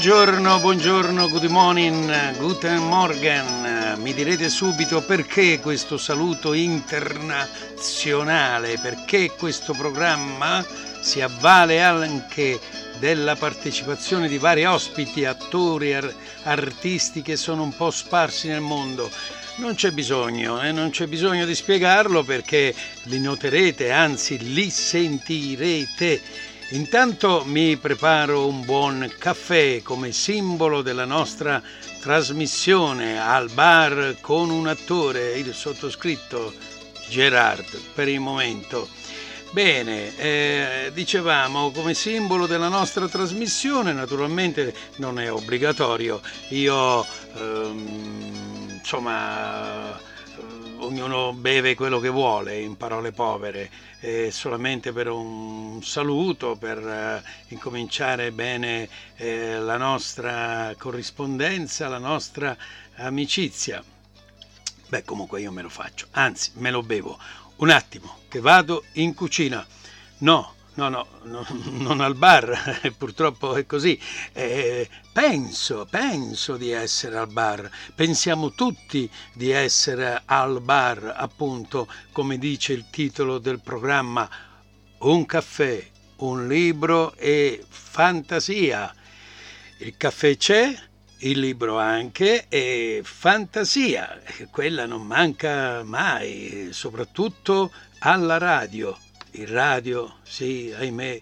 Buongiorno, buongiorno, good morning, guten morgen. Mi direte subito perché questo saluto internazionale, perché questo programma si avvale anche della partecipazione di vari ospiti, attori, artisti che sono un po' sparsi nel mondo. Non c'è bisogno, eh? non c'è bisogno di spiegarlo perché li noterete, anzi li sentirete Intanto mi preparo un buon caffè come simbolo della nostra trasmissione al bar con un attore, il sottoscritto Gerard per il momento. Bene, eh, dicevamo come simbolo della nostra trasmissione, naturalmente non è obbligatorio, io ehm, insomma ognuno beve quello che vuole, in parole povere, eh, solamente per un saluto, per eh, incominciare bene eh, la nostra corrispondenza, la nostra amicizia. Beh, comunque io me lo faccio, anzi me lo bevo. Un attimo, che vado in cucina. No, No, no, no, non al bar, purtroppo è così. Eh, penso, penso di essere al bar. Pensiamo tutti di essere al bar, appunto, come dice il titolo del programma. Un caffè, un libro e fantasia. Il caffè c'è, il libro anche e fantasia. Quella non manca mai, soprattutto alla radio il radio, sì, ahimè,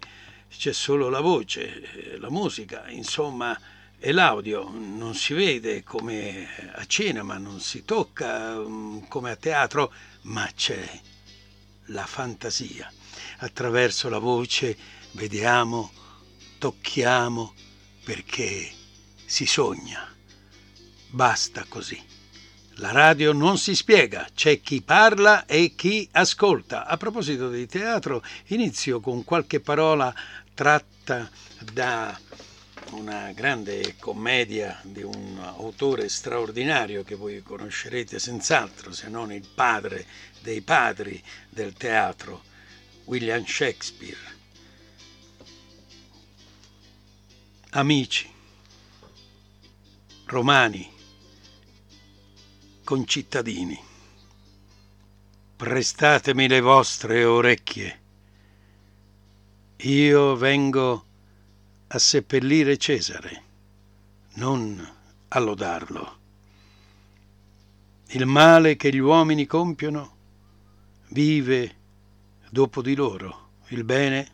c'è solo la voce, la musica, insomma, e l'audio non si vede come a cinema, non si tocca mm, come a teatro, ma c'è la fantasia. Attraverso la voce vediamo, tocchiamo, perché si sogna. Basta così. La radio non si spiega, c'è chi parla e chi ascolta. A proposito di teatro, inizio con qualche parola tratta da una grande commedia di un autore straordinario che voi conoscerete senz'altro, se non il padre dei padri del teatro, William Shakespeare. Amici, romani, concittadini, prestatemi le vostre orecchie. Io vengo a seppellire Cesare, non a lodarlo. Il male che gli uomini compiono vive dopo di loro, il bene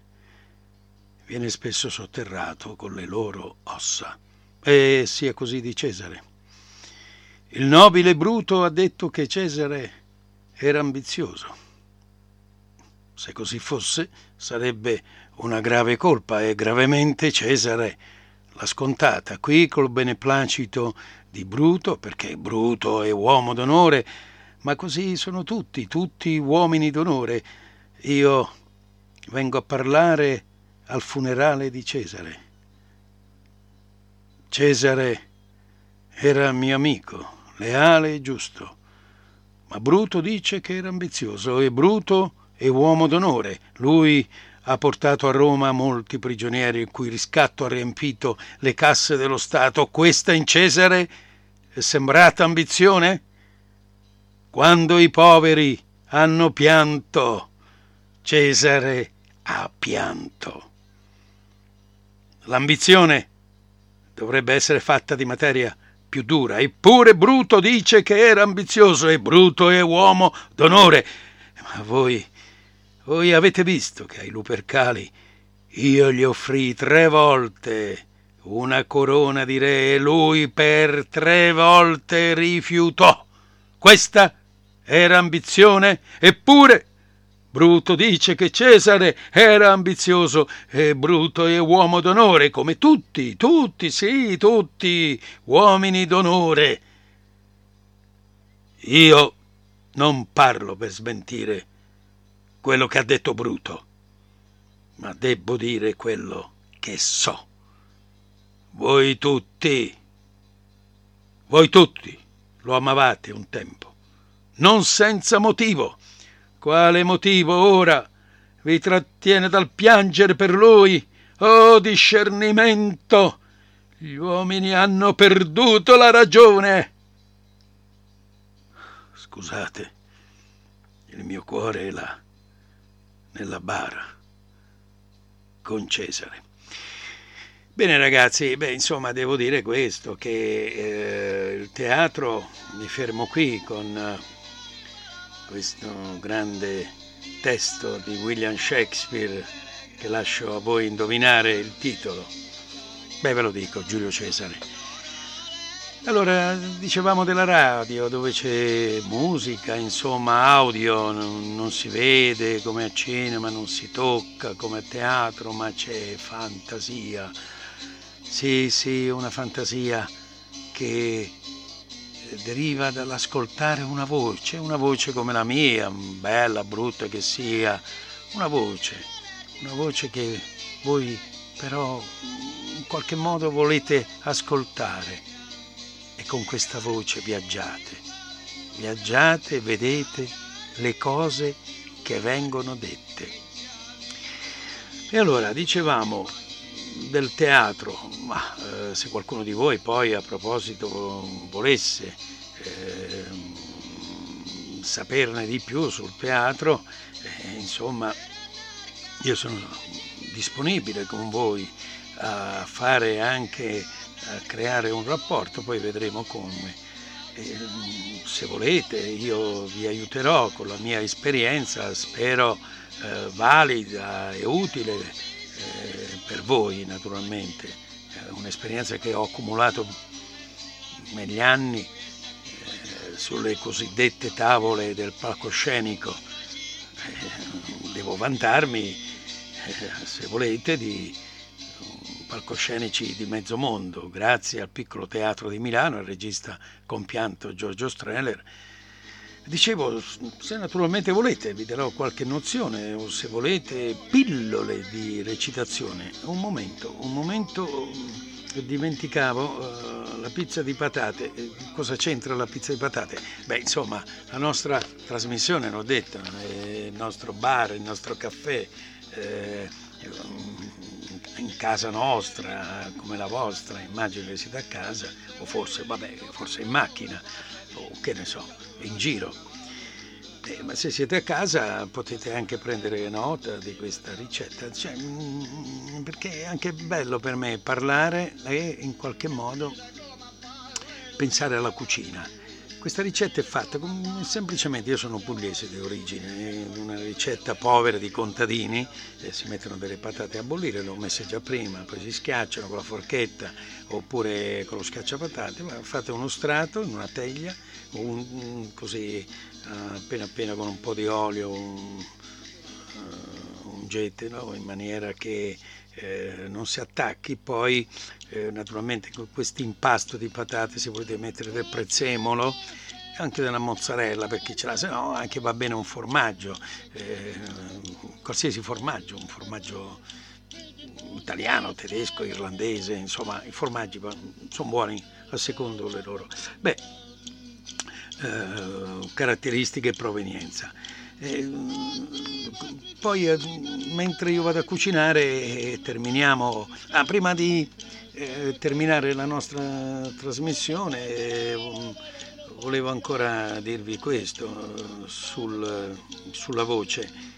viene spesso sotterrato con le loro ossa. E sia così di Cesare. Il nobile Bruto ha detto che Cesare era ambizioso. Se così fosse, sarebbe una grave colpa e gravemente Cesare l'ha scontata. Qui col beneplacito di Bruto, perché Bruto è uomo d'onore, ma così sono tutti, tutti uomini d'onore. Io vengo a parlare al funerale di Cesare. Cesare era mio amico, leale e giusto. Ma Bruto dice che era ambizioso e Bruto è uomo d'onore. Lui ha portato a Roma molti prigionieri il cui riscatto ha riempito le casse dello Stato. Questa in Cesare è sembrata ambizione? Quando i poveri hanno pianto, Cesare ha pianto. L'ambizione dovrebbe essere fatta di materia più dura. Eppure Bruto dice che era ambizioso e Bruto è uomo d'onore. Ma voi, voi avete visto che ai Lupercali io gli offrii tre volte una corona di re e lui per tre volte rifiutò. Questa era ambizione, eppure Bruto dice che Cesare era ambizioso e Bruto è uomo d'onore, come tutti, tutti, sì, tutti, uomini d'onore. Io non parlo per smentire quello che ha detto Bruto, ma debbo dire quello che so. Voi tutti, voi tutti lo amavate un tempo, non senza motivo quale motivo ora vi trattiene dal piangere per lui? Oh discernimento! Gli uomini hanno perduto la ragione. Scusate, il mio cuore è là, nella bara, con Cesare. Bene ragazzi, beh, insomma devo dire questo, che eh, il teatro, mi fermo qui con eh, questo grande testo di William Shakespeare che lascio a voi indovinare il titolo. Beh, ve lo dico, Giulio Cesare. Allora, dicevamo della radio, dove c'è musica, insomma, audio, non, si vede come a cinema, non si tocca come a teatro, ma c'è fantasia. Sì, sì, una fantasia che deriva dall'ascoltare una voce, una voce come la mia, bella, brutta che sia, una voce, una voce che voi però in qualche modo volete ascoltare e con questa voce viaggiate, viaggiate e vedete le cose che vengono dette. E allora dicevamo del teatro, ma eh, se qualcuno di voi poi a proposito volesse eh, saperne di più sul teatro, eh, insomma io sono disponibile con voi a fare anche, a creare un rapporto, poi vedremo come. E, se volete io vi aiuterò con la mia esperienza, spero eh, valida e utile per voi naturalmente, è un'esperienza che ho accumulato negli anni eh, sulle cosiddette tavole del palcoscenico. Eh, devo vantarmi, eh, se volete, di palcoscenici di mezzo mondo, grazie al piccolo teatro di Milano, al regista compianto Giorgio Streller. Dicevo, se naturalmente volete vi darò qualche nozione o se volete pillole di recitazione. Un momento, un momento dimenticavo uh, la pizza di patate. Cosa c'entra la pizza di patate? Beh, insomma, la nostra trasmissione, l'ho detto, il nostro bar, il nostro caffè, eh, in casa nostra, come la vostra, immagino che siete a casa, o forse, vabbè, forse in macchina, o che ne so, in giro. Eh, ma se siete a casa potete anche prendere nota di questa ricetta, cioè, mm, perché è anche bello per me parlare e in qualche modo pensare alla cucina questa ricetta è fatta con, semplicemente, io sono pugliese di origine, è una ricetta povera di contadini, eh, si mettono delle patate a bollire, le ho messe già prima, poi si schiacciano con la forchetta oppure con lo schiacciapatate, ma fate uno strato in una teglia, un, un, così appena appena con un po' di olio, un, uh, ungetelo in maniera che eh, non si attacchi, poi eh, naturalmente con questo impasto di patate si potete mettere del prezzemolo anche della mozzarella perché ce l'ha, se no anche va bene un formaggio, eh, qualsiasi formaggio, un formaggio italiano, tedesco, irlandese, insomma i formaggi sono buoni a secondo le loro. Beh, eh, caratteristiche e provenienza. Eh, poi eh, mentre io vado a cucinare terminiamo, ah, prima di eh, terminare la nostra trasmissione eh, volevo ancora dirvi questo sul, sulla voce.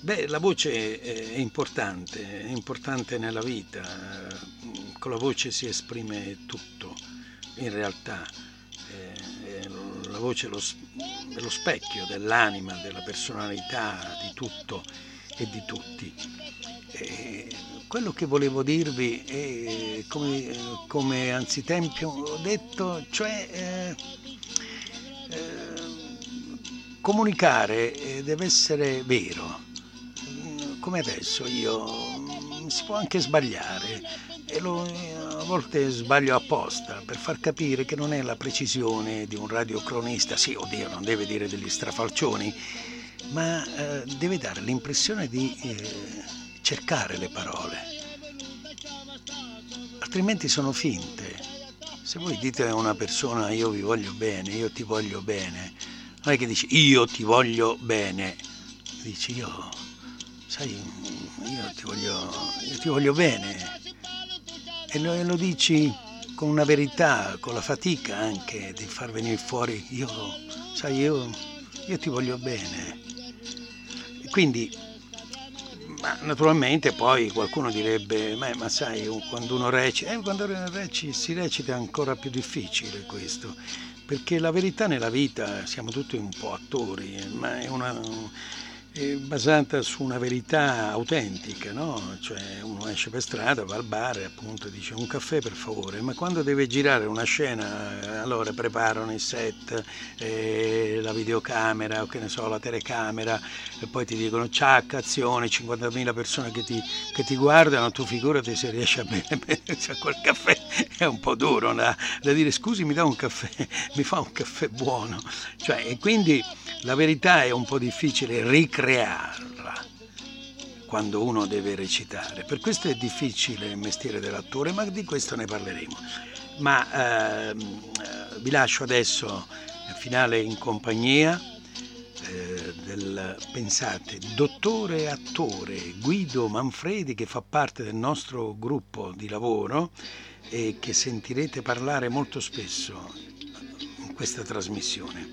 Beh, la voce è importante, è importante nella vita, con la voce si esprime tutto, in realtà la voce è lo, specchio dell'anima, della personalità, di tutto e di tutti. E quello che volevo dirvi è, come, come anzitempio ho detto, cioè eh, eh, comunicare eh, deve essere vero. Come adesso io si può anche sbagliare e lo, a volte sbaglio apposta per far capire che non è la precisione di un radiocronista, sì, oddio, non deve dire degli strafalcioni, ma eh, deve dare l'impressione di eh, cercare le parole, altrimenti sono finte. Se voi dite a una persona io vi voglio bene, io ti voglio bene, non è che dici io ti voglio bene, dici io, sai, io ti voglio, io ti voglio bene, e lo, lo dici con una verità, con la fatica anche di far venire fuori, io, sai, io, io ti voglio bene. Quindi, naturalmente poi qualcuno direbbe, ma, ma sai, quando uno recita, eh, quando reci, si recita è ancora più difficile questo, perché la verità nella vita, siamo tutti un po' attori, ma è una basata su una verità autentica, no? Cioè uno esce per strada, va al bar e appunto dice un caffè per favore, ma quando deve girare una scena allora preparano il set, eh, la videocamera o che ne so, la telecamera e poi ti dicono ciao, azione, 50.000 persone che ti, che ti, guardano, tu figurati se riesci a bere. Cioè, quel caffè è un po' duro da, da, dire scusi mi dà un caffè, mi fa un caffè buono, cioè, e quindi la verità è un po' difficile ricreare crearla quando uno deve recitare. Per questo è difficile il mestiere dell'attore, ma di questo ne parleremo. Ma ehm, vi lascio adesso il finale in compagnia eh, del, pensate, dottore attore Guido Manfredi che fa parte del nostro gruppo di lavoro e che sentirete parlare molto spesso in questa trasmissione.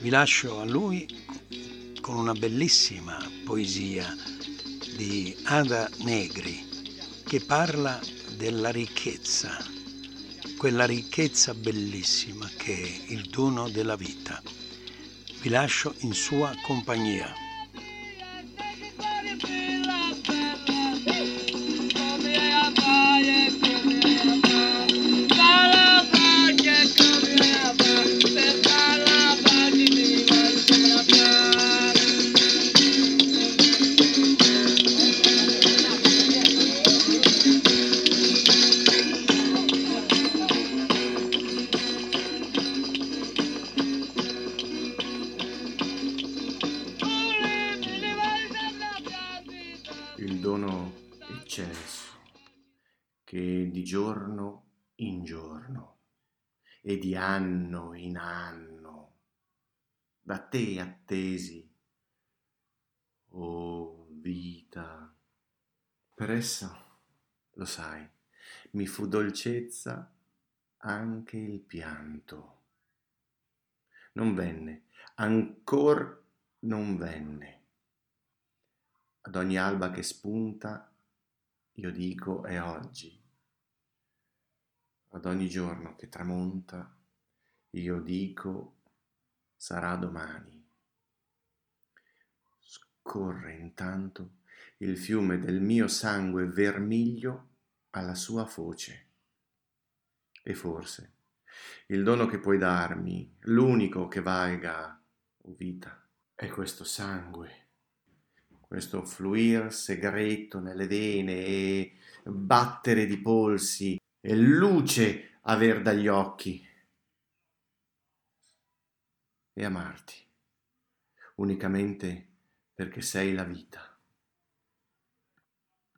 Vi lascio a lui con una bellissima poesia di Ada Negri che parla della ricchezza, quella ricchezza bellissima che è il dono della vita. Vi lascio in sua compagnia. E di anno in anno da te attesi, o oh vita. Per essa, lo sai, mi fu dolcezza anche il pianto. Non venne, ancor non venne. Ad ogni alba che spunta, io dico è oggi ad ogni giorno che tramonta, io dico sarà domani. Scorre intanto il fiume del mio sangue vermiglio alla sua foce. E forse il dono che puoi darmi, l'unico che valga, o vita, è questo sangue, questo fluir segreto nelle vene e battere di polsi e luce aver dagli occhi e amarti unicamente perché sei la vita.